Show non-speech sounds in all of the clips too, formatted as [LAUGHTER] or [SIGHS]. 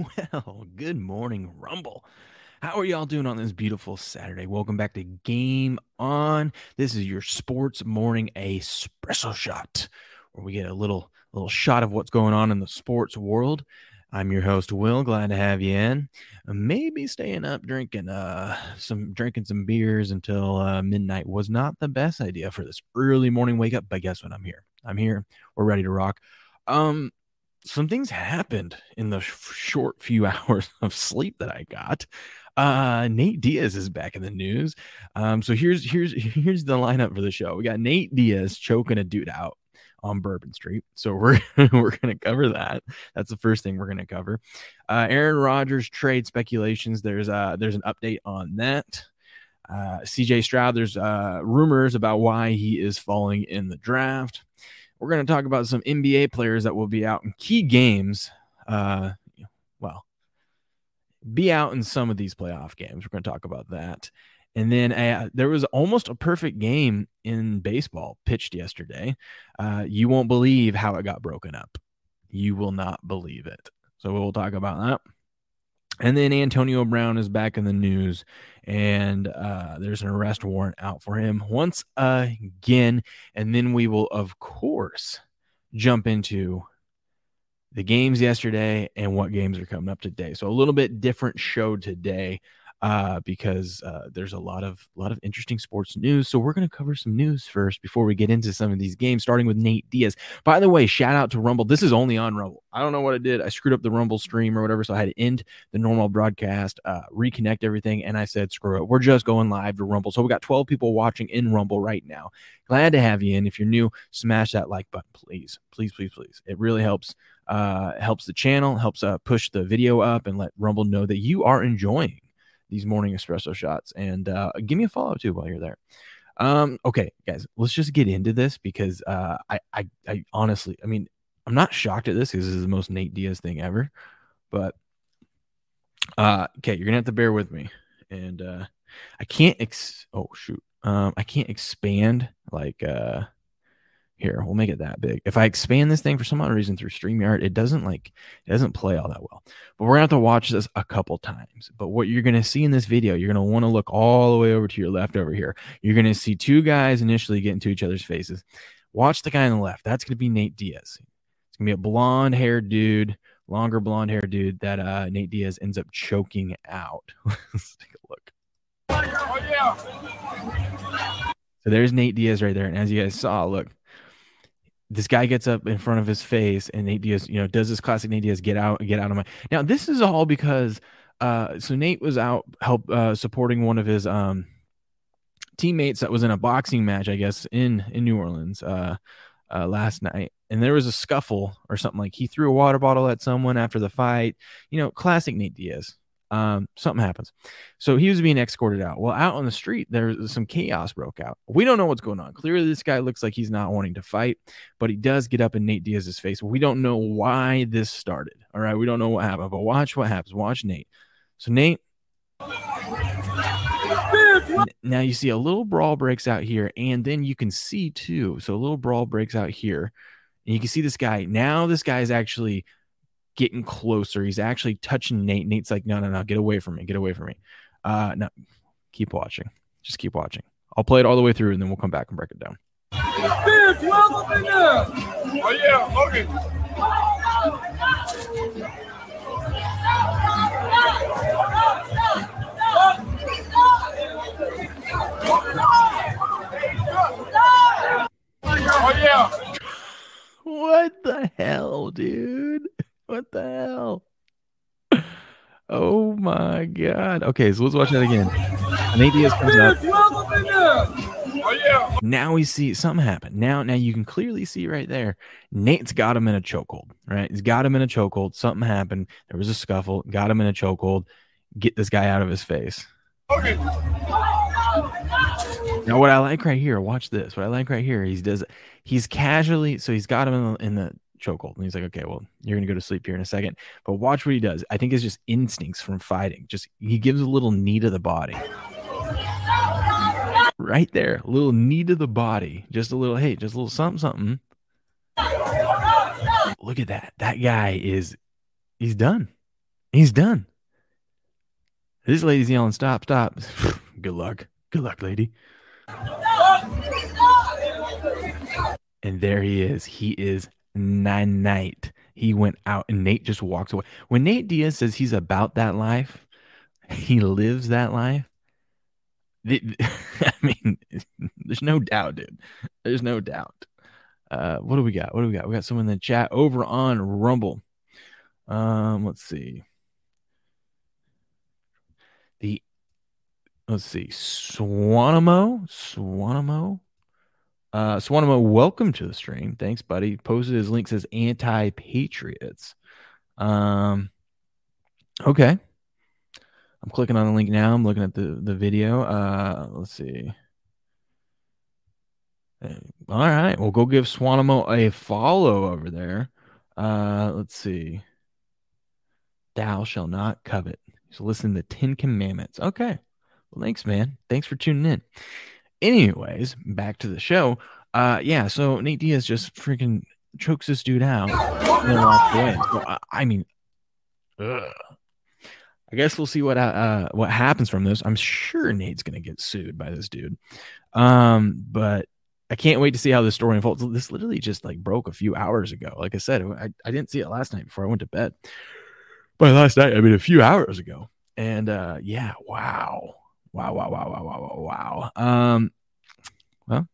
[LAUGHS] Well, good morning, Rumble. How are y'all doing on this beautiful Saturday? Welcome back to Game On. This is your sports morning espresso shot, where we get a little little shot of what's going on in the sports world. I'm your host, Will. Glad to have you in. Maybe staying up drinking uh some drinking some beers until uh, midnight was not the best idea for this early morning wake up. But guess what? I'm here. I'm here. We're ready to rock. Um, some things happened in the sh- short few [LAUGHS] hours of sleep that I got. Uh, Nate Diaz is back in the news. Um, so here's here's [LAUGHS] here's the lineup for the show. We got Nate Diaz choking a dude out on Bourbon Street. So we're [LAUGHS] we're gonna cover that. That's the first thing we're gonna cover. Uh, Aaron Rodgers trade speculations. There's uh there's an update on that. Uh, CJ Stroud. There's uh rumors about why he is falling in the draft. We're going to talk about some NBA players that will be out in key games. Uh, well, be out in some of these playoff games. We're going to talk about that. And then uh, there was almost a perfect game in baseball pitched yesterday. Uh, you won't believe how it got broken up. You will not believe it. So we'll talk about that. And then Antonio Brown is back in the news, and uh, there's an arrest warrant out for him once again. And then we will, of course, jump into the games yesterday and what games are coming up today. So a little bit different show today uh, because uh, there's a lot of lot of interesting sports news. So we're going to cover some news first before we get into some of these games, starting with Nate Diaz. By the way, shout out to Rumble. This is only on Rumble. I don't know what I did. I screwed up the Rumble stream or whatever, so I had to end the normal broadcast, uh, reconnect everything, and I said, screw it. We're just going live to Rumble. So we got 12 people watching in Rumble right now. Glad to have you in. If you're new, smash that like button, please, please, please, please. It really helps. Uh, helps the channel, helps uh, push the video up, and let Rumble know that you are enjoying these morning espresso shots. And uh, give me a follow up too while you're there. Um, okay, guys, let's just get into this because uh, I, I, I honestly, I mean, I'm not shocked at this because this is the most Nate Diaz thing ever, but uh, okay, you're gonna have to bear with me, and uh, I can't ex. Oh shoot, um, I can't expand like uh here, we'll make it that big. If I expand this thing for some odd reason through StreamYard, it doesn't like it doesn't play all that well. But we're gonna have to watch this a couple times. But what you're gonna see in this video, you're gonna want to look all the way over to your left over here. You're gonna see two guys initially get into each other's faces. Watch the guy on the left. That's gonna be Nate Diaz. It's gonna be a blonde haired dude, longer blonde haired dude that uh, Nate Diaz ends up choking out. [LAUGHS] Let's take a look. Oh, yeah. So there's Nate Diaz right there. And as you guys saw, look, this guy gets up in front of his face and Nate Diaz, you know, does this classic Nate Diaz get out, get out of my. Now this is all because, uh, so Nate was out help uh, supporting one of his um teammates that was in a boxing match, I guess, in in New Orleans, uh, uh, last night, and there was a scuffle or something like he threw a water bottle at someone after the fight. You know, classic Nate Diaz um, something happens. So he was being escorted out. Well, out on the street, there's some chaos broke out. We don't know what's going on. Clearly, this guy looks like he's not wanting to fight, but he does get up in Nate Diaz's face. We don't know why this started. All right, we don't know what happened, but watch what happens. Watch Nate. So Nate. Now you see a little brawl breaks out here, and then you can see too. So a little brawl breaks out here, and you can see this guy. Now this guy is actually getting closer. He's actually touching Nate. Nate's like, no, no, no, get away from me. Get away from me. Uh, no, keep watching. Just keep watching. I'll play it all the way through and then we'll come back and break it down. Oh, yeah, Logan. Oh, yeah. What the hell, dude? What the hell? Oh my god. Okay, so let's watch that again. Nate Diaz comes up. Oh, yeah. Now we see something happen. Now, now you can clearly see right there. Nate's got him in a chokehold. Right, he's got him in a chokehold. Something happened. There was a scuffle. Got him in a chokehold. Get this guy out of his face. Okay. Now, what I like right here, watch this. What I like right here, he does. He's casually, so he's got him in the, in the chokehold. And he's like, okay, well, you're going to go to sleep here in a second. But watch what he does. I think it's just instincts from fighting. Just he gives a little knee to the body. Right there, a little knee to the body. Just a little, hey, just a little something, something. Look at that. That guy is, he's done. He's done. This lady's yelling, "Stop! Stop!" [SIGHS] Good luck. Good luck, lady. And there he is. He is nine night. He went out and Nate just walks away. When Nate Diaz says he's about that life, he lives that life. [LAUGHS] I mean, there's no doubt, dude. There's no doubt. Uh, what do we got? What do we got? We got someone in the chat over on Rumble. Um, let's see. The let's see, Swanamo, Swanamo, uh, Swanamo, welcome to the stream. Thanks, buddy. Posted his link says anti patriots. Um, okay. I'm clicking on the link now. I'm looking at the the video. Uh, let's see. All right, we'll go give Swanamo a follow over there. Uh, let's see. Thou shall not covet. So listen to the Ten Commandments. Okay. Well, thanks, man. Thanks for tuning in. Anyways, back to the show. Uh, yeah. So Nate Diaz just freaking chokes this dude out and then away. So, I, I mean, ugh. I guess we'll see what uh what happens from this. I'm sure Nate's gonna get sued by this dude. Um, but I can't wait to see how this story unfolds. This literally just like broke a few hours ago. Like I said, I, I didn't see it last night before I went to bed. But last night, I mean, a few hours ago. And uh, yeah, wow. Wow, wow, wow, wow, wow, wow, wow. Um, well,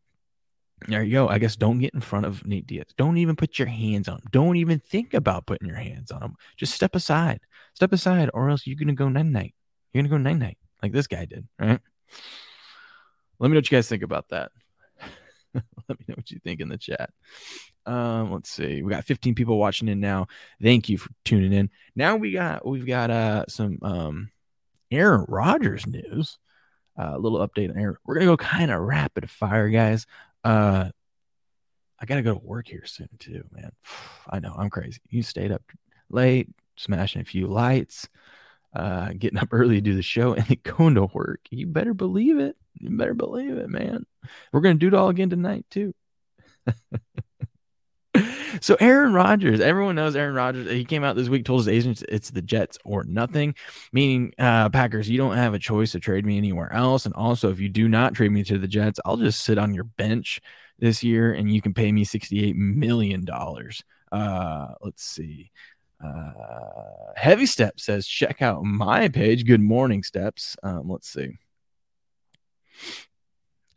there you go. I guess don't get in front of Nate Diaz. Don't even put your hands on him. Don't even think about putting your hands on him. Just step aside. Step aside, or else you're gonna go night night. You're gonna go night night like this guy did, right? Let me know what you guys think about that. [LAUGHS] Let me know what you think in the chat. Um, let's see. We got 15 people watching in now. Thank you for tuning in. Now we got we've got uh some um Aaron Rodgers news. Uh, a little update Aaron. We're gonna go kind of rapid fire, guys. Uh, I gotta go to work here soon too, man. [SIGHS] I know I'm crazy. You stayed up late, smashing a few lights, uh, getting up [LAUGHS] early to do the show, and then going to work. You better believe it. You better believe it, man. We're gonna do it all again tonight too. [LAUGHS] so Aaron Rodgers, everyone knows Aaron Rodgers. He came out this week, told his agents it's the Jets or nothing, meaning uh, Packers, you don't have a choice to trade me anywhere else. And also, if you do not trade me to the Jets, I'll just sit on your bench this year, and you can pay me sixty-eight million dollars. Uh, let's see. Uh, Heavy Step says, check out my page. Good morning, Steps. Um, let's see.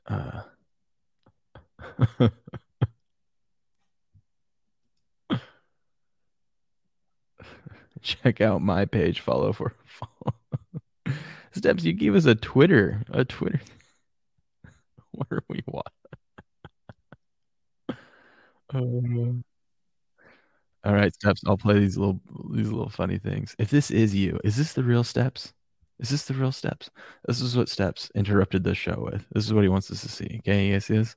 Uh, [LAUGHS] [LAUGHS] check out my page. Follow for [LAUGHS] follow. Steps, you gave us a Twitter, a Twitter. [LAUGHS] Where are we? What? Um, all right, Steps. I'll play these little these little funny things. If this is you, is this the real Steps? Is this the real Steps? This is what Steps interrupted the show with. This is what he wants us to see. Okay, yes, yes.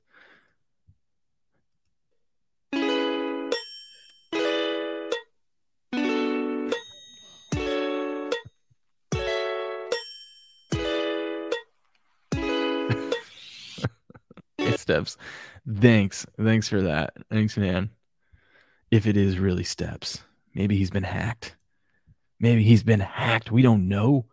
Steps. Thanks. Thanks for that. Thanks, man. If it is really steps, maybe he's been hacked. Maybe he's been hacked. We don't know.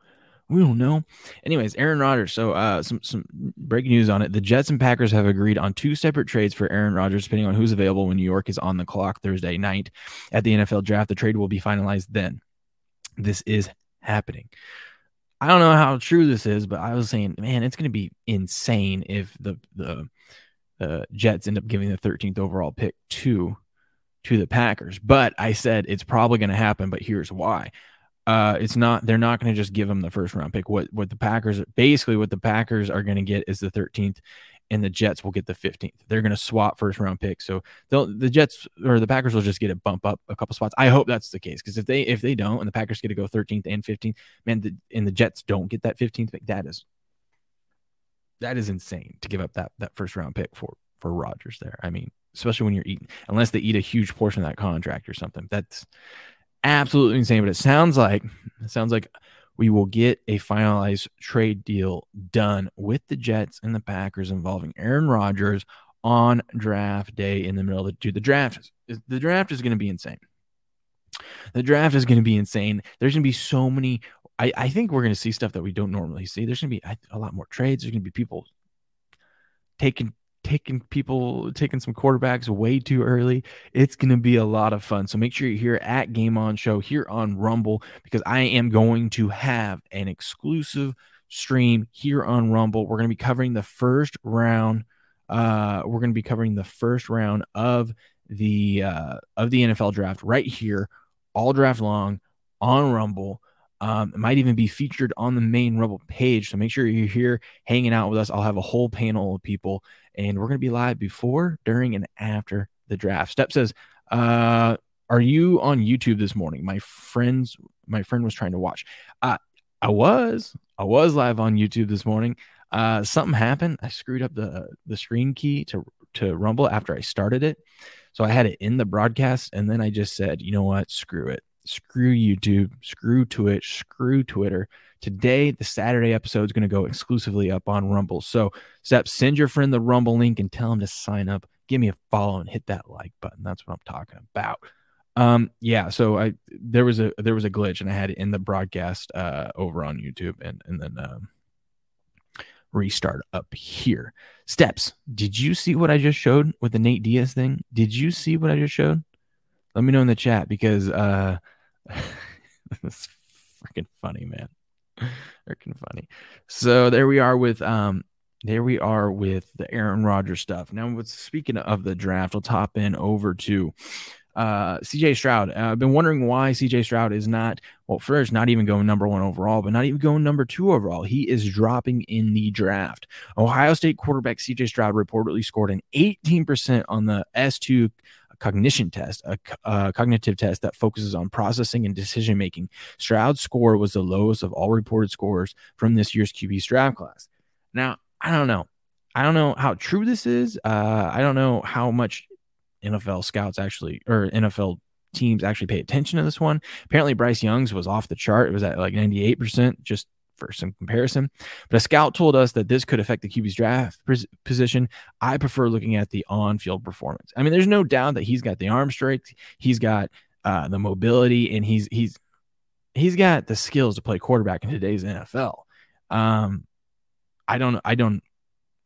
We don't know. Anyways, Aaron Rodgers. So, uh, some some breaking news on it. The Jets and Packers have agreed on two separate trades for Aaron Rodgers, depending on who's available when New York is on the clock Thursday night at the NFL draft. The trade will be finalized then. This is happening. I don't know how true this is, but I was saying, man, it's going to be insane if the the uh, Jets end up giving the 13th overall pick to to the Packers. But I said it's probably going to happen. But here's why: uh, it's not. They're not going to just give them the first round pick. What what the Packers basically what the Packers are going to get is the 13th, and the Jets will get the 15th. They're going to swap first round picks. So they'll the Jets or the Packers will just get it bump up a couple spots. I hope that's the case because if they if they don't and the Packers get to go 13th and 15th, man, the, and the Jets don't get that 15th pick, that is that is insane to give up that that first round pick for for Rodgers there. I mean, especially when you're eating, unless they eat a huge portion of that contract or something. That's absolutely insane. But it sounds like it sounds like we will get a finalized trade deal done with the Jets and the Packers involving Aaron Rodgers on draft day in the middle of the, dude, the draft. The draft is going to be insane. The draft is going to be insane. There's going to be so many. I, I think we're going to see stuff that we don't normally see. There's going to be a lot more trades. There's going to be people taking taking people taking some quarterbacks way too early. It's going to be a lot of fun. So make sure you're here at Game On Show here on Rumble because I am going to have an exclusive stream here on Rumble. We're going to be covering the first round. Uh, we're going to be covering the first round of the uh, of the NFL draft right here, all draft long on Rumble. Um, it might even be featured on the main Rumble page. So make sure you're here hanging out with us. I'll have a whole panel of people, and we're going to be live before, during, and after the draft. Step says, uh, "Are you on YouTube this morning?" My friends, my friend was trying to watch. Uh, I was, I was live on YouTube this morning. Uh, something happened. I screwed up the the screen key to to Rumble after I started it, so I had it in the broadcast, and then I just said, you know what, screw it screw YouTube, screw Twitch, screw Twitter. Today, the Saturday episode is going to go exclusively up on Rumble. So, Step, send your friend the Rumble link and tell him to sign up. Give me a follow and hit that like button. That's what I'm talking about. Um, yeah. So I there was a there was a glitch and I had it in the broadcast uh over on YouTube and and then um restart up here. Steps. Did you see what I just showed with the Nate Diaz thing? Did you see what I just showed? Let me know in the chat because uh [LAUGHS] it's freaking funny, man. Freaking funny. So there we are with um there we are with the Aaron Rodgers stuff. Now, with speaking of the draft, we'll top in over to uh, CJ Stroud. Uh, I've been wondering why CJ Stroud is not, well, first, not even going number one overall, but not even going number two overall. He is dropping in the draft. Ohio State quarterback CJ Stroud reportedly scored an 18% on the S2 cognition test, a, a cognitive test that focuses on processing and decision making. Stroud's score was the lowest of all reported scores from this year's QB draft class. Now, I don't know. I don't know how true this is. Uh, I don't know how much NFL scouts actually or NFL teams actually pay attention to this one. Apparently, Bryce Young's was off the chart. It was at like 98%, just for some comparison. But a scout told us that this could affect the QB's draft position. I prefer looking at the on field performance. I mean, there's no doubt that he's got the arm strength, he's got uh, the mobility, and he's he's he's got the skills to play quarterback in today's NFL. Um, I don't I don't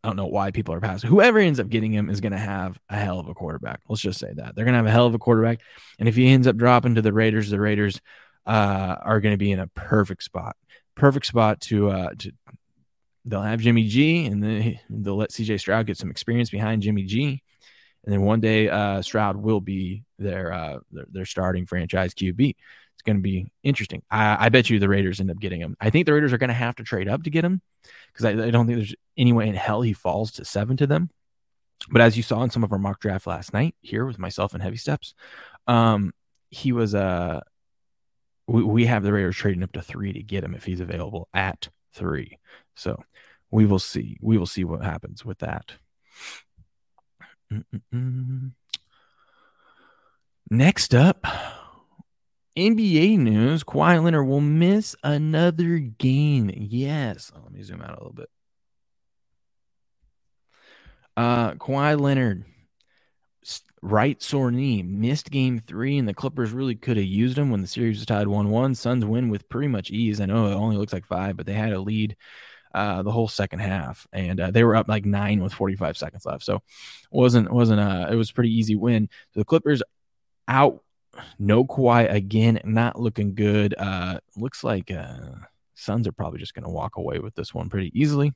I don't know why people are passing. Whoever ends up getting him is going to have a hell of a quarterback. Let's just say that they're going to have a hell of a quarterback. And if he ends up dropping to the Raiders, the Raiders uh, are going to be in a perfect spot perfect spot to uh to they'll have Jimmy G and then they'll let CJ Stroud get some experience behind Jimmy G. And then one day uh Stroud will be their uh their, their starting franchise QB. It's going to be interesting. I, I, bet you the Raiders end up getting him. I think the Raiders are going to have to trade up to get him because I, I, don't think there's any way in hell he falls to seven to them. But as you saw in some of our mock draft last night here with myself and Heavy Steps, um, he was uh we, we have the Raiders trading up to three to get him if he's available at three. So we will see. We will see what happens with that. Mm-mm-mm. Next up, NBA news. Kawhi Leonard will miss another game. Yes. Oh, let me zoom out a little bit. Uh, Kawhi Leonard right sore knee, missed game three, and the Clippers really could have used him when the series was tied 1 1. Suns win with pretty much ease. I know it only looks like five, but they had a lead uh, the whole second half, and uh, they were up like nine with 45 seconds left. So wasn't wasn't uh it was pretty easy win. So the Clippers out, no Kawhi again, not looking good. Uh, looks like uh, Suns are probably just going to walk away with this one pretty easily.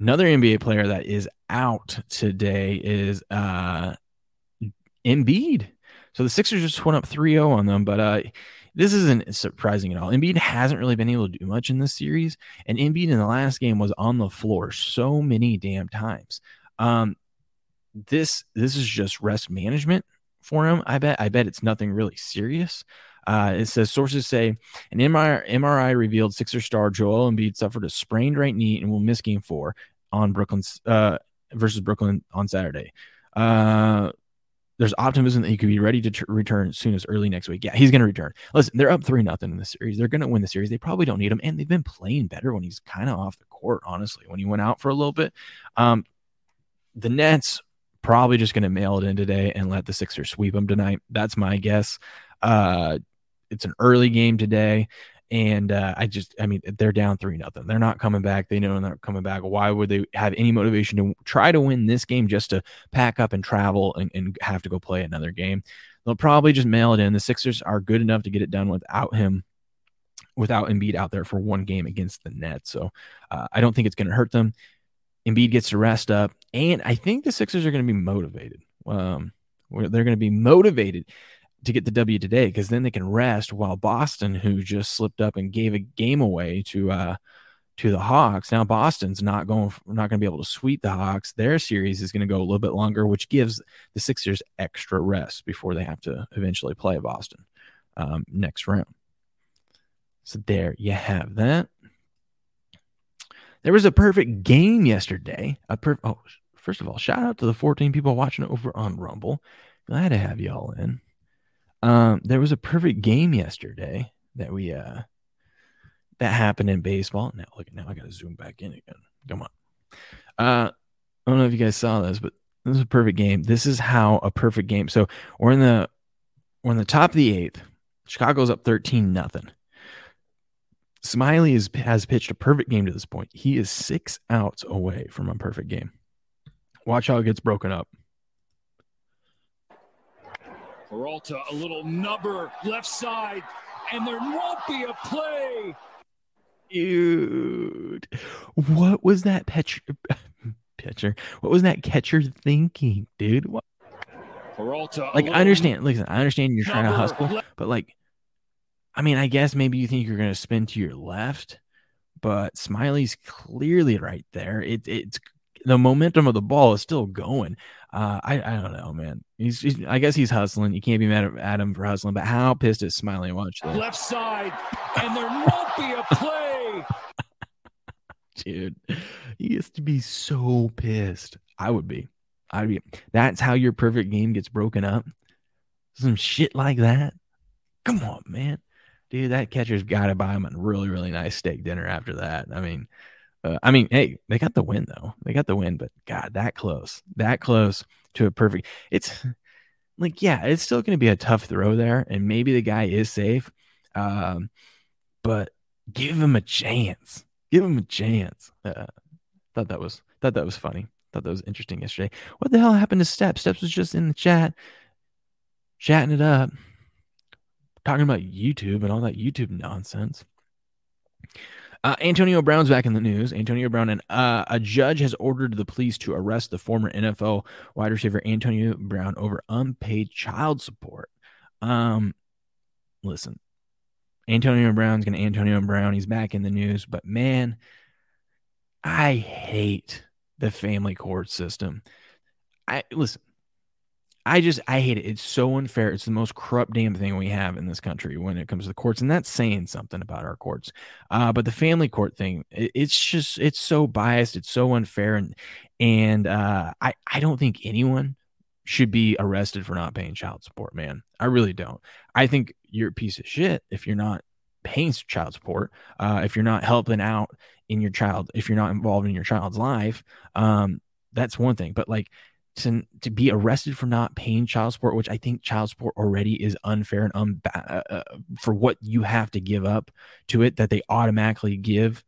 Another NBA player that is out today is uh Embiid. So the Sixers just went up 3-0 on them, but uh this isn't surprising at all. Embiid hasn't really been able to do much in this series, and Embiid in the last game was on the floor so many damn times. Um this this is just rest management for him. I bet I bet it's nothing really serious. Uh, it says sources say an MRI, MRI revealed Sixer star Joel Embiid suffered a sprained right knee and will miss Game Four on Brooklyn's uh, versus Brooklyn on Saturday. Uh, there's optimism that he could be ready to t- return soon as early next week. Yeah, he's going to return. Listen, they're up three nothing in the series. They're going to win the series. They probably don't need him, and they've been playing better when he's kind of off the court. Honestly, when he went out for a little bit, um, the Nets probably just going to mail it in today and let the Sixers sweep them tonight. That's my guess. Uh, it's an early game today. And uh, I just, I mean, they're down three nothing. They're not coming back. They know they're not coming back. Why would they have any motivation to try to win this game just to pack up and travel and, and have to go play another game? They'll probably just mail it in. The Sixers are good enough to get it done without him, without Embiid out there for one game against the Nets. So uh, I don't think it's going to hurt them. Embiid gets to rest up, and I think the Sixers are going to be motivated. Um, they're going to be motivated to get the W today because then they can rest while Boston, who just slipped up and gave a game away to uh, to the Hawks. Now Boston's not going not going to be able to sweep the Hawks. Their series is going to go a little bit longer, which gives the Sixers extra rest before they have to eventually play Boston um, next round. So there you have that. There was a perfect game yesterday. A per- oh, first of all, shout out to the 14 people watching over on Rumble. Glad to have y'all in. Um, there was a perfect game yesterday that we uh that happened in baseball. Now look, at now I gotta zoom back in again. Come on. Uh, I don't know if you guys saw this, but this is a perfect game. This is how a perfect game. So we're in the we're in the top of the eighth. Chicago's up 13 nothing. Smyly is, has pitched a perfect game to this point. He is six outs away from a perfect game. Watch how it gets broken up. Peralta, a little nubber left side, and there won't be a play. Dude, what was that pitcher? [LAUGHS] pitcher? What was that catcher thinking, dude? What? Peralta, like I understand. Listen, I understand you're trying to hustle, but like, I mean, I guess maybe you think you're going to spin to your left, but Smyly's clearly right there. It, it's the momentum of the ball is still going. Uh, I I don't know, man. He's, he's, I guess he's hustling. You can't be mad at him for hustling. But how pissed is Smyly? Watch that. Left side, and there won't be a play. [LAUGHS] Dude, he used to be so pissed. I would be. I'd be. That's how your perfect game gets broken up. Some shit like that. Come on, man. Dude, that catcher's got to buy him a really, really nice steak dinner after that. I mean, uh, I mean, hey, they got the win though. They got the win, but God, that close, that close to a perfect. It's like, yeah, it's still going to be a tough throw there, and maybe the guy is safe, um, but give him a chance. Give him a chance. Uh, thought that was thought that was funny. Thought that was interesting yesterday. What the hell happened to Steps? Steps was just in the chat, chatting it up, talking about YouTube and all that YouTube nonsense. Uh, Antonio Brown's back in the news. Antonio Brown and uh, a judge has ordered the police to arrest the former NFL wide receiver Antonio Brown over unpaid child support. Um, listen, Antonio Brown's gonna Antonio Brown. He's back in the news, but man, I hate the family court system. I listen. I just I hate it. It's so unfair. It's the most corrupt damn thing we have in this country when it comes to the courts, and that's saying something about our courts. Uh, but the family court thing, it, it's just it's so biased. It's so unfair, and and uh, I I don't think anyone should be arrested for not paying child support. Man, I really don't. I think you're a piece of shit if you're not paying child support. Uh, if you're not helping out in your child, if you're not involved in your child's life, um, that's one thing. But like to to be arrested for not paying child support, which I think child support already is unfair and un- uh, uh, for what you have to give up to it that they automatically give.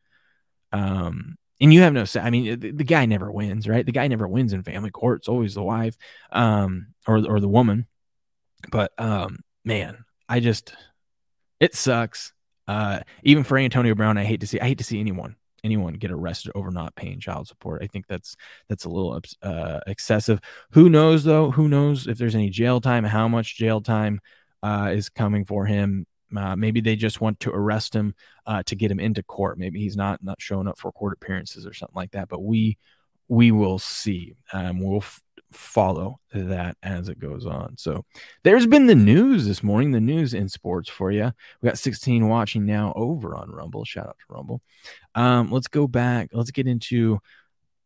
Um, and you have no say. I mean, the, the, guy never wins, right? The guy never wins in family court. It's always the wife, um, or or the woman. But um, man, I just it sucks. Uh, even for Antonio Brown, I hate to see. I hate to see anyone anyone get arrested over not paying child support. I think that's that's a little uh, excessive. Who knows though? Who knows if there's any jail time? How much jail time uh, is coming for him? Uh, maybe they just want to arrest him uh, to get him into court. Maybe he's not not showing up for court appearances or something like that. But we we will see. Um, we'll f- follow that as it goes on. So there's been the news this morning, the news in sports for you. We got 16 watching now over on Rumble. Shout out to Rumble. Um, let's go back. Let's get into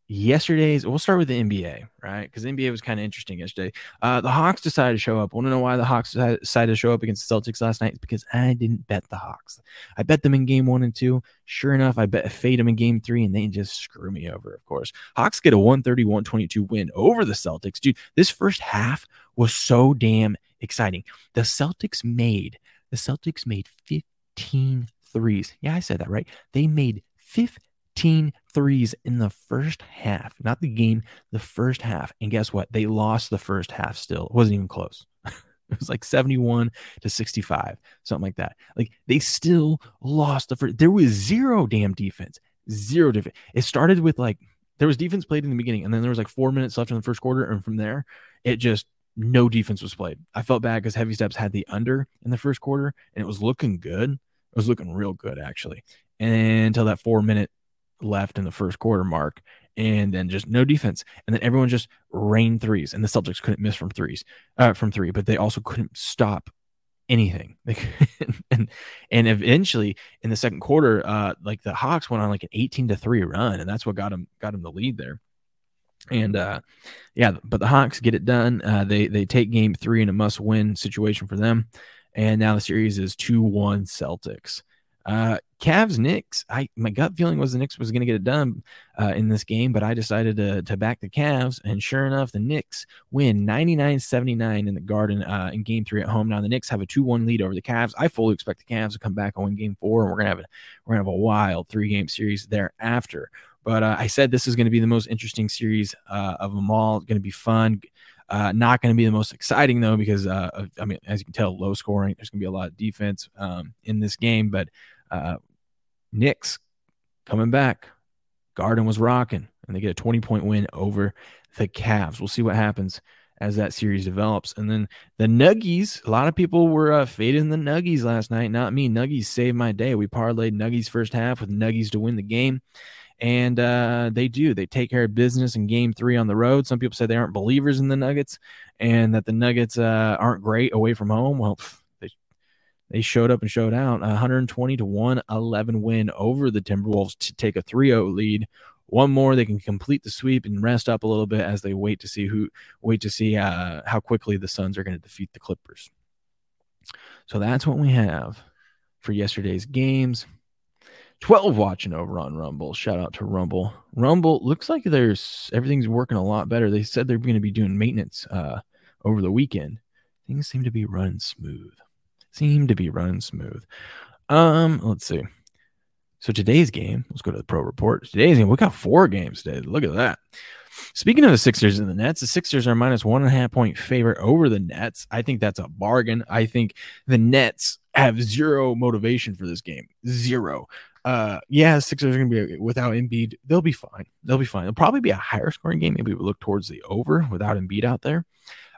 yesterday's we'll start with the NBA, right? Because NBA was kind of interesting yesterday. Uh, the Hawks decided to show up. Want to know why the Hawks decided to show up against the Celtics last night? Because I didn't bet the Hawks. I bet them in game one and two. Sure enough, I bet fade them in game three, and they just screw me over, of course. Hawks get a 130 122 win over the Celtics. Dude, this first half was so damn exciting. The Celtics made the Celtics made 15 threes. Yeah, I said that right. They made 15 15 threes in the first half, not the game, the first half. And guess what? They lost the first half still. It wasn't even close. [LAUGHS] it was like 71 to 65, something like that. Like they still lost the first. There was zero damn defense, zero defense. It started with like, there was defense played in the beginning, and then there was like four minutes left in the first quarter. And from there, it just, no defense was played. I felt bad because Heavy Steps had the under in the first quarter, and it was looking good. It was looking real good, actually. Until that four minute left in the first quarter mark, and then just no defense, and then everyone just rained threes, and the Celtics couldn't miss from threes, uh, from three, but they also couldn't stop anything. [LAUGHS] and and eventually in the second quarter, uh, like the Hawks went on like an eighteen to three run, and that's what got them got them the lead there. And uh, yeah, but the Hawks get it done. Uh, they they take game three in a must win situation for them, and now the series is two one Celtics. Uh, Cavs Knicks. I my gut feeling was the Knicks was going to get it done uh, in this game, but I decided to to back the Cavs, and sure enough, the Knicks win 99-79 in the Garden uh, in Game Three at home. Now the Knicks have a two one lead over the Cavs. I fully expect the Cavs to come back and win Game Four, and we're gonna have a we're gonna have a wild three game series thereafter. But uh, I said this is going to be the most interesting series uh, of them all. Going to be fun. Uh, not going to be the most exciting though, because uh, I mean, as you can tell, low scoring. There's going to be a lot of defense um, in this game, but uh, Knicks coming back. Garden was rocking, and they get a 20 point win over the Cavs. We'll see what happens as that series develops. And then the Nuggies, a lot of people were uh, fading the Nuggies last night. Not me. Nuggies saved my day. We parlayed Nuggies first half with Nuggies to win the game. And uh, they do. They take care of business in game three on the road. Some people say they aren't believers in the Nuggets and that the Nuggets uh, aren't great away from home. Well, they showed up and showed out 120 to 111 win over the Timberwolves to take a 3-0 lead. One more, they can complete the sweep and rest up a little bit as they wait to see who wait to see uh, how quickly the Suns are going to defeat the Clippers. So that's what we have for yesterday's games. 12 watching over on Rumble. Shout out to Rumble. Rumble looks like there's everything's working a lot better. They said they're going to be doing maintenance uh, over the weekend. Things seem to be running smooth seem to be running smooth. Um, let's see. So today's game, let's go to the pro report. Today's game, we got four games today. Look at that. Speaking of the Sixers and the Nets, the Sixers are minus one and a half point favorite over the Nets. I think that's a bargain. I think the Nets have zero motivation for this game. Zero. Uh, yeah, Sixers are going to be without Embiid. They'll be fine. They'll be fine. It'll probably be a higher scoring game. Maybe we look towards the over without Embiid out there.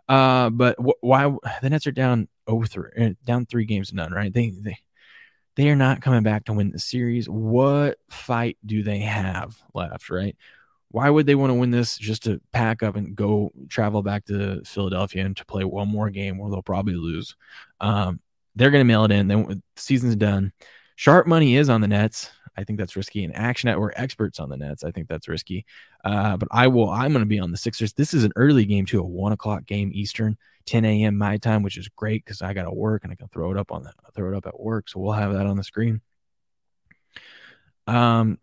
Uh, but wh- why the Nets are down over three, uh, down three games to none, right? They they they are not coming back to win the series. What fight do they have left, right? Why would they want to win this just to pack up and go travel back to Philadelphia and to play one more game where they'll probably lose? Um, they're going to mail it in. Then season's done. Sharp money is on the Nets. I think that's risky. And Action Network experts on the Nets, I think that's risky. Uh, but I will. I'm going to be on the Sixers. This is an early game too, a one o'clock game Eastern, 10 a.m. my time, which is great because I got to work and I can throw it up on that. Throw it up at work, so we'll have that on the screen. Um,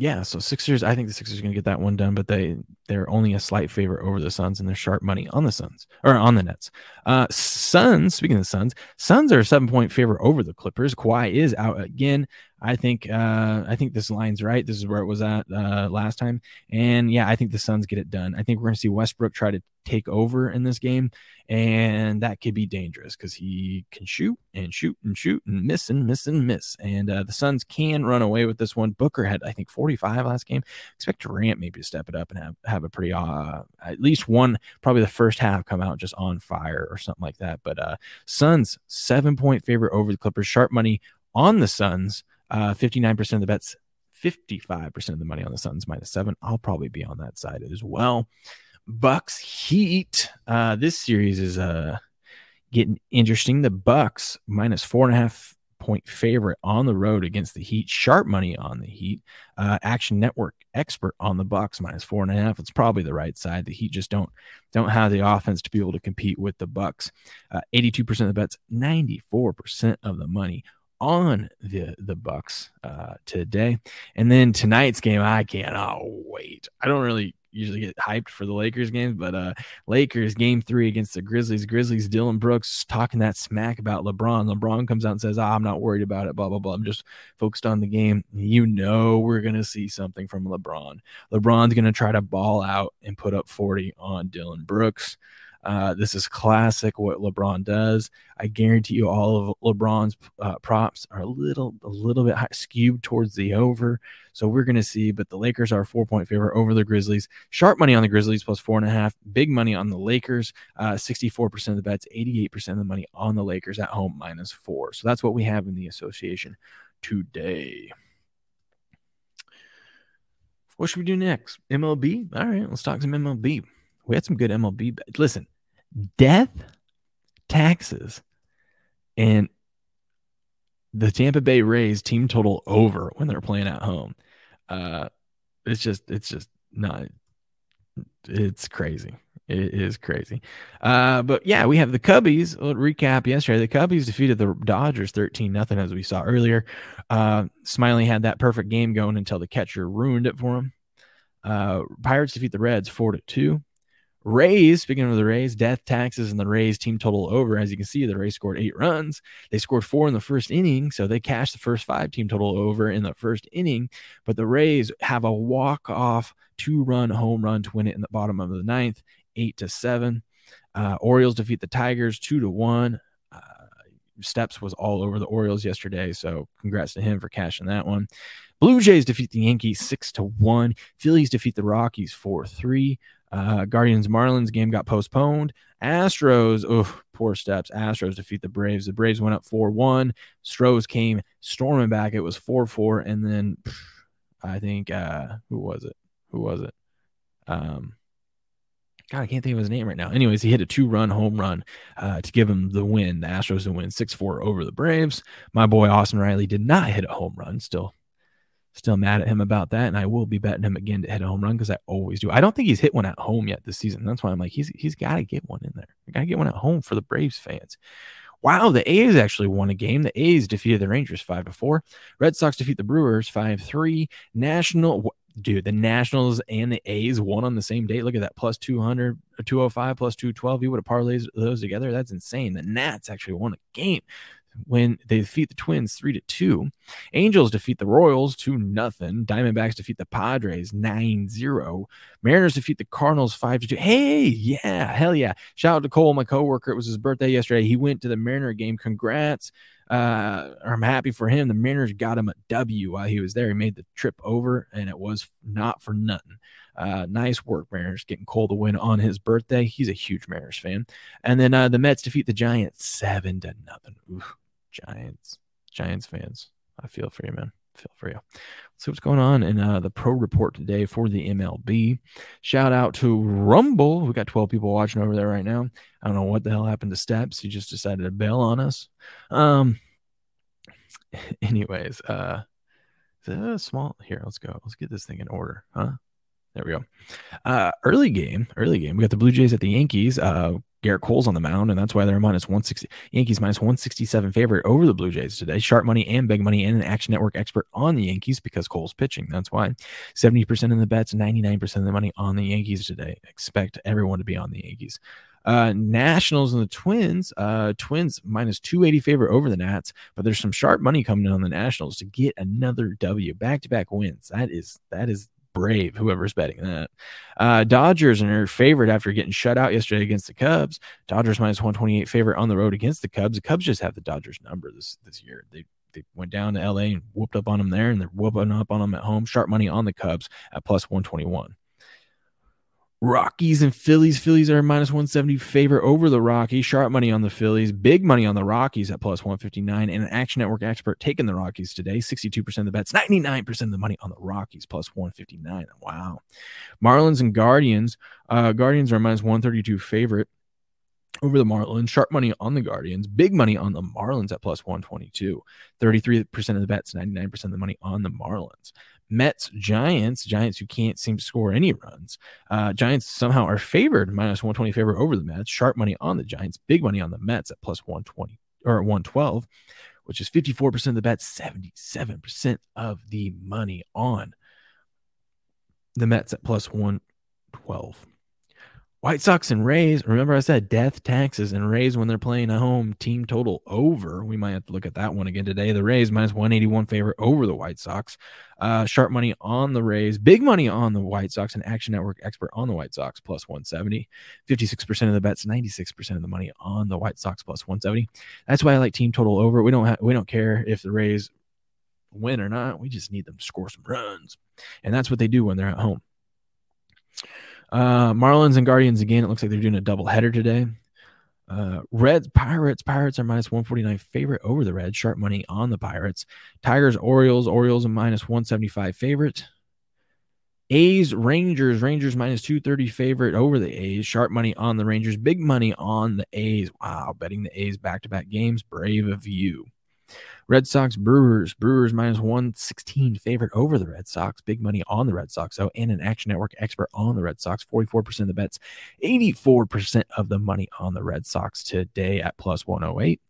yeah, so Sixers, I think the Sixers are going to get that one done, but they they're only a slight favorite over the Suns, and they're sharp money on the Suns or on the Nets. Uh, Suns, speaking of the Suns, Suns are a seven point favorite over the Clippers. Kawhi is out again. I think uh, I think this line's right. This is where it was at uh, last time, and yeah, I think the Suns get it done. I think we're going to see Westbrook try to take over in this game, and that could be dangerous because he can shoot and shoot and shoot and miss and miss and miss. And uh, the Suns can run away with this one. Booker had I think 45 last game. Expect Durant maybe to step it up and have have a pretty uh, at least one probably the first half come out just on fire or something like that. But uh, Suns seven point favorite over the Clippers. Sharp money on the Suns. Uh, 59% of the bets, 55% of the money on the Suns minus seven. I'll probably be on that side as well. Bucks Heat. Uh, this series is uh getting interesting. The Bucks minus four and a half point favorite on the road against the Heat. Sharp money on the Heat. Uh, Action Network expert on the Bucks minus four and a half. It's probably the right side. The Heat just don't don't have the offense to be able to compete with the Bucks. Uh, 82% of the bets, 94% of the money on the the Bucks uh, today. And then tonight's game, I cannot wait. I don't really usually get hyped for the Lakers games, but uh Lakers game three against the Grizzlies. Grizzlies, Dillon Brooks talking that smack about LeBron. LeBron comes out and says, oh, I'm not worried about it, blah, blah, blah. I'm just focused on the game. You know we're gonna see something from LeBron. LeBron's gonna try to ball out and put up 40 on Dillon Brooks. Uh, this is classic what LeBron does. I guarantee you all of LeBron's uh, props are a little a little bit high, skewed towards the over. So we're going to see, but the Lakers are four point favorite over the Grizzlies. Sharp money on the Grizzlies plus four and a half. Big money on the Lakers. Uh, 64% of the bets, 88% of the money on the Lakers at home minus four. So that's what we have in the association today. What should we do next? MLB? All right, let's talk some MLB. We had some good MLB. Listen, death, taxes, and the Tampa Bay Rays team total over when they're playing at home. Uh, it's just, it's just not. It's crazy. It is crazy. Uh, but yeah, we have the Cubbies. We'll recap yesterday. The Cubbies defeated the Dodgers 13 nothing, as we saw earlier. Uh, Smyly had that perfect game going until the catcher ruined it for him. Uh, Pirates defeat the Reds 4 to 2. Rays, speaking of the Rays, death taxes and the Rays team total over. As you can see, the Rays scored eight runs. They scored four in the first inning, so they cashed the first five team total over in the first inning. But the Rays have a walk off two run home run to win it in the bottom of the ninth, eight to seven. Uh, Orioles defeat the Tigers two to one. Uh, Steps was all over the Orioles yesterday, so congrats to him for cashing that one. Blue Jays defeat the Yankees six to one. Phillies defeat the Rockies four three. Uh, Guardians Marlins game got postponed. Astros, oh, poor steps. Astros defeat the Braves. The Braves went up 4 1. Stros came storming back. It was 4 4. And then I think, uh, who was it? Who was it? Um, God, I can't think of his name right now. Anyways, he hit a two run home run uh, to give him the win, the Astros to win 6 4 over the Braves. My boy Austin Riley did not hit a home run, still Still mad at him about that, and I will be betting him again to hit a home run because I always do. I don't think he's hit one at home yet this season. That's why I'm like, he's he's got to get one in there. Got to get one at home for the Braves fans. Wow, the A's actually won a game. The A's defeated the Rangers five to four. Red Sox defeat the Brewers five three. National, dude, the Nationals and the A's won on the same day. Look at that, plus 200, 205, plus 212. You would have parlayed those together. That's insane. The Nats actually won a game when they defeat the Twins three to two. Angels defeat the Royals two nothing. Diamondbacks defeat the Padres 9-0. Mariners defeat the Cardinals five to two. Hey, yeah, hell yeah! Shout out to Cole, my coworker. It was his birthday yesterday. He went to the Mariner game. Congrats. Uh, I'm happy for him. The Mariners got him a W while he was there. He made the trip over, and it was not for nothing. Uh, nice work, Mariners, getting Cole to win on his birthday. He's a huge Mariners fan. And then uh, the Mets defeat the Giants seven to nothing. Giants, Giants fans, I feel for you, man. Feel for you. Let's see what's going on in uh, the pro report today for the MLB. Shout out to Rumble. We got 12 people watching over there right now. I don't know what the hell happened to Steps. He just decided to bail on us. Um. [LAUGHS] Anyways, uh, small here. Let's go. Let's get this thing in order, huh? There we go. Uh, early game, early game. We got the Blue Jays at the Yankees. Uh, Gerrit Cole's on the mound, and that's why they're minus 160. Yankees minus 167 favorite over the Blue Jays today. Sharp money and big money and an Action Network expert on the Yankees because Cole's pitching. That's why 70% of the bets, 99% of the money on the Yankees today. Expect everyone to be on the Yankees. Uh, Nationals and the Twins. Uh, Twins minus 280 favorite over the Nats, but there's some sharp money coming in on the Nationals to get another W. Back to back wins. That is that is brave, whoever's betting that. Uh, Dodgers are favorite after getting shut out yesterday against the Cubs. Dodgers minus 128 favorite on the road against the Cubs. The Cubs just have the Dodgers number this this year. They they went down to LA and whooped up on them there, and they're whooping up on them at home. Sharp money on the Cubs at plus 121. Rockies and Phillies. Phillies are minus 170 favor over the Rockies. Sharp money on the Phillies. Big money on the Rockies at plus 159. And an Action Network expert taking the Rockies today. 62% of the bets, 99% of the money on the Rockies plus 159. Wow. Marlins and Guardians. Uh, Guardians are minus 132 favorite over the Marlins, sharp money on the Guardians, big money on the Marlins at plus 122. 33% of the bets, 99% of the money on the Marlins. Mets, Giants, Giants who can't seem to score any runs. Uh, Giants somehow are favored, minus 120 favor over the Mets. Sharp money on the Giants, big money on the Mets at plus 120 or 112, which is 54% of the bets, 77% of the money on the Mets at plus 112. White Sox and Rays. Remember, I said death, taxes, and Rays when they're playing at home. Team total over. We might have to look at that one again today. The Rays minus 181 favorite over the White Sox. Uh, sharp money on the Rays. Big money on the White Sox. An Action Network expert on the White Sox plus 170. 56% of the bets, 96% of the money on the White Sox plus 170. That's why I like team total over. We don't have, we don't care if the Rays win or not. We just need them to score some runs, and that's what they do when they're at home. Uh, Marlins and Guardians again. It looks like they're doing a double header today. Uh, Reds, Pirates. Pirates are minus 149 favorite over the Reds. Sharp money on the Pirates. Tigers, Orioles. Orioles a minus 175 favorite. A's, Rangers. Rangers minus 230 favorite over the A's. Sharp money on the Rangers. Big money on the A's. Wow, betting the A's back to back games. Brave of you. Red Sox Brewers. Brewers minus 116 favorite over the Red Sox. Big money on the Red Sox, though, and an Action Network expert on the Red Sox. 44% of the bets, 84% of the money on the Red Sox today at plus 108.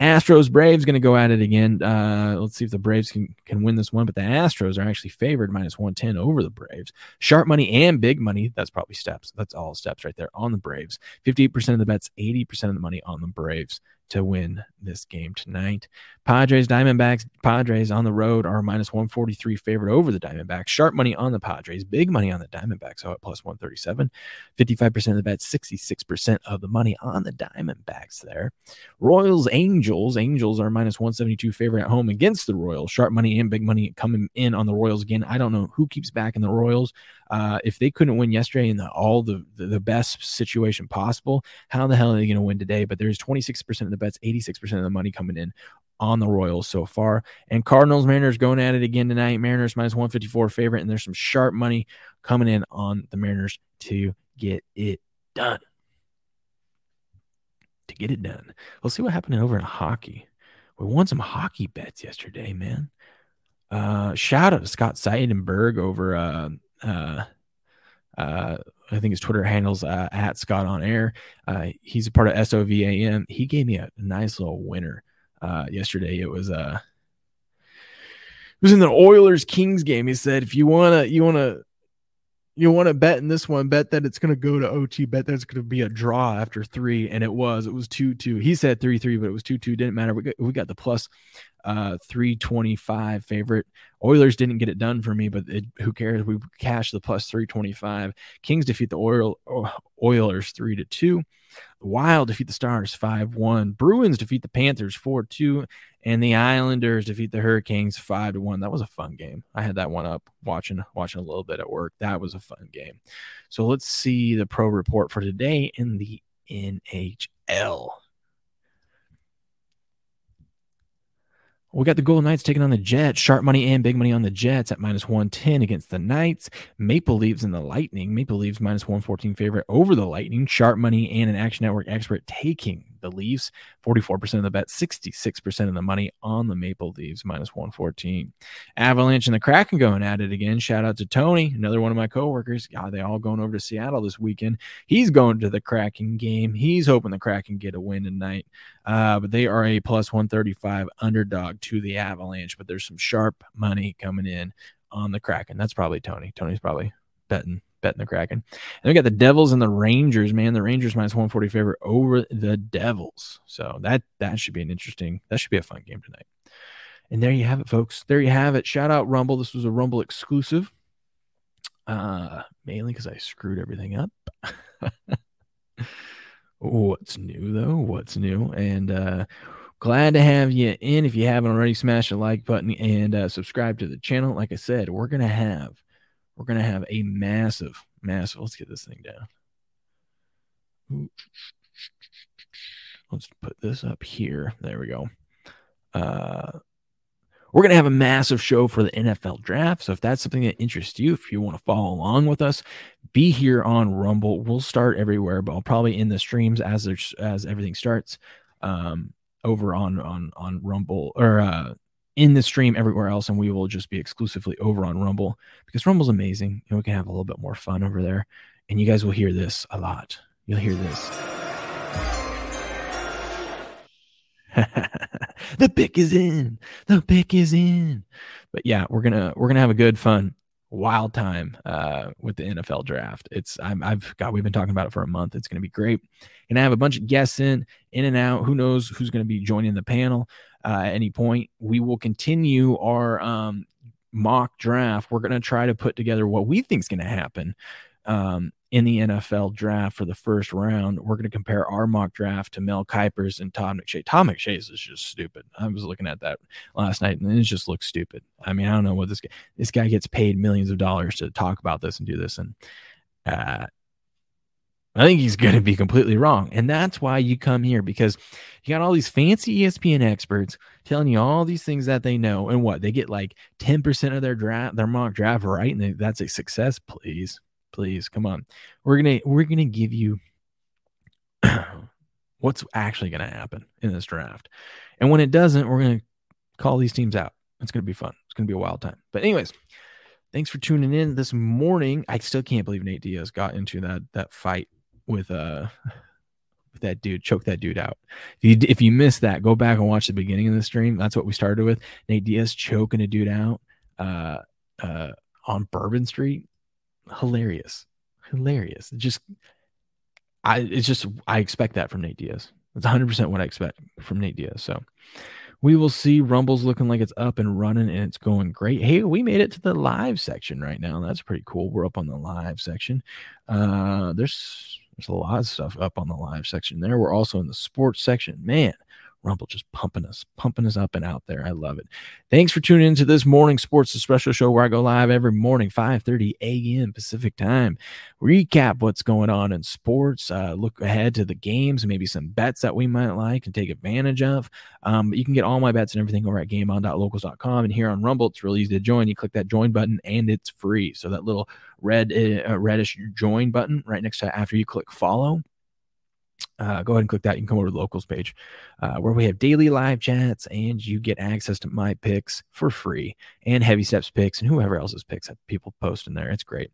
Astros Braves going to go at it again. Uh, let's see if the Braves can, can win this one. But the Astros are actually favored minus 110 over the Braves. Sharp money and big money. That's probably steps. That's all steps right there on the Braves. 58% of the bets, 80% of the money on the Braves to win this game tonight. Padres, Diamondbacks, Padres on the road are minus 143 favorite over the Diamondbacks. Sharp money on the Padres, big money on the Diamondbacks, so at plus 137. 55% of the bet, 66% of the money on the Diamondbacks there. Royals, Angels, Angels are minus 172 favorite at home against the Royals. Sharp money and big money coming in on the Royals again. I don't know who keeps back in the Royals. Uh, if they couldn't win yesterday in the, all the, the, the best situation possible, how the hell are they going to win today? But there's 26% of the bets, 86% of the money coming in on the Royals so far. And Cardinals, Mariners going at it again tonight. Mariners minus 154 favorite, and there's some sharp money coming in on the Mariners to get it done. To get it done. We'll see what happened over in hockey. We won some hockey bets yesterday, man. Uh, shout out to Scott Seidenberg over uh, uh, uh, I think his Twitter handles uh, at Scott on Air. Uh, he's a part of SOVAM. He gave me a nice little winner uh, yesterday. It was uh, it was in the Oilers Kings game. He said, if you wanna you wanna you want to bet in this one, bet that it's to go to OT, bet that it's to be a draw after three. And it was, it was 2 2. He said 3 3, but it was 2 2. Didn't matter. We got, we got the plus uh, 325 favorite. Oilers didn't get it done for me, but it, who cares? We cashed the plus 325. Kings defeat the Oil, Oilers 3 to 2. Wild defeat the Stars 5 1. Bruins defeat the Panthers 4 2. And the Islanders defeat the Hurricanes 5 to 1. That was a fun game. I had that one up watching watching a little bit at work. That was a fun game. So let's see the pro report for today in the NHL. We got the Golden Knights taking on the Jets. Sharp money and big money on the Jets at minus 110 against the Knights. Maple Leaves and the Lightning. Maple Leaves minus 114 favorite over the Lightning. Sharp money and an Action Network expert taking the Leafs. 44% of the bet, 66% of the money on the Maple Leafs, minus 114. Avalanche and the Kraken going at it again. Shout out to Tony, another one of my coworkers. God, they all going over to Seattle this weekend. He's going to the Kraken game. He's hoping the Kraken get a win tonight. Uh, but they are a plus 135 underdog to the Avalanche. But there's some sharp money coming in on the Kraken. That's probably Tony. Tony's probably betting betting the Kraken. And we got the Devils and the Rangers, man. The Rangers minus 140 favorite over the Devils. So that that should be an interesting, that should be a fun game tonight. And there you have it, folks. There you have it. Shout out Rumble. This was a Rumble exclusive. Uh mainly because I screwed everything up. [LAUGHS] What's new though? What's new? And uh glad to have you in. If you haven't already, smash the like button and uh, subscribe to the channel. Like I said, we're gonna have we're going to have a massive, massive. Let's get this thing down. Let's put this up here. There we go. Uh, we're going to have a massive show for the NFL draft. So if that's something that interests you, if you want to follow along with us, be here on Rumble. We'll start everywhere, but I'll probably in the streams as as everything starts. Um, over on on on Rumble or uh in the stream everywhere else, and we will just be exclusively over on Rumble because Rumble's amazing. and we can have a little bit more fun over there, and you guys will hear this a lot. You'll hear this. [LAUGHS] the pick is in. The pick is in. But yeah, we're gonna we're gonna have a good fun wild time uh, with the NFL draft. It's I'm, I've got we've been talking about it for a month. It's going to be great. And I have a bunch of guests in in and out. Who knows who's going to be joining the panel uh, at any point? We will continue our um, mock draft. We're going to try to put together what we think is going to happen. Um, in the NFL draft for the first round, we're going to compare our mock draft to Mel Kiper's and Todd McShay. Todd McShay's is just stupid. I was looking at that last night and it just looks stupid. I mean, I don't know what this guy, this guy gets paid millions of dollars to talk about this and do this. And uh, I think he's going to be completely wrong. And that's why you come here because you got all these fancy ESPN experts telling you all these things that they know. And what they get like 10% of their draft, their mock draft right. And they, that's a success, please please come on we're gonna we're gonna give you [COUGHS] what's actually gonna happen in this draft and when it doesn't we're gonna call these teams out it's gonna be fun it's gonna be a wild time but anyways thanks for tuning in this morning i still can't believe nate diaz got into that that fight with uh [LAUGHS] with that dude choke that dude out if you if you missed that go back and watch the beginning of the stream that's what we started with nate diaz choking a dude out uh uh on bourbon street hilarious, hilarious. Just, I it's just I expect that from Nate Diaz. It's 100 percent what I expect from Nate Diaz. So we will see. Rumble's looking like it's up and running and it's going great. Hey, we made it to the live section right now. That's pretty cool. We're up on the live section. Uh, there's there's a lot of stuff up on the live section there. We're also in the sports section. Man, Rumble just pumping us, pumping us up and out there. I love it. Thanks for tuning into this morning sports special show where I go live every morning, 5:30 a.m. Pacific time. Recap what's going on in sports. Uh, look ahead to the games, maybe some bets that we might like and take advantage of. Um, you can get all my bets and everything over at gameon.locals.com. And here on Rumble, it's really easy to join. You click that join button and it's free. So that little red uh, reddish join button right next to after you click follow uh, go ahead and click that. You can come over to the locals page uh, where we have daily live chats and you get access to my picks for free and heavy steps picks and whoever else's picks that people post in there. It's great.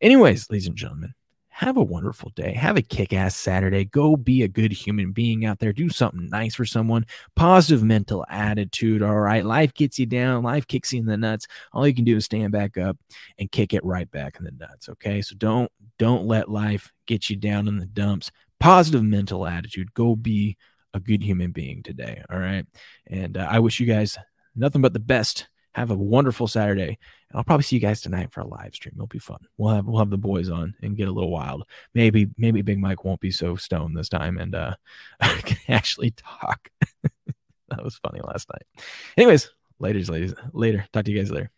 Anyways, ladies and gentlemen, have a wonderful day. Have a kick ass Saturday. Go be a good human being out there. Do something nice for someone. Positive mental attitude. All right. Life gets you down. Life kicks you in the nuts. All you can do is stand back up and kick it right back in the nuts. Okay. So don't, don't let life get you down in the dumps positive mental attitude. Go be a good human being today. All right. And uh, I wish you guys nothing but the best. Have a wonderful Saturday. And I'll probably see you guys tonight for a live stream. It'll be fun. We'll have we'll have the boys on and get a little wild. Maybe maybe Big Mike won't be so stoned this time and uh [LAUGHS] I can actually talk. [LAUGHS] that was funny last night. Anyways, later, ladies. Later. Talk to you guys later.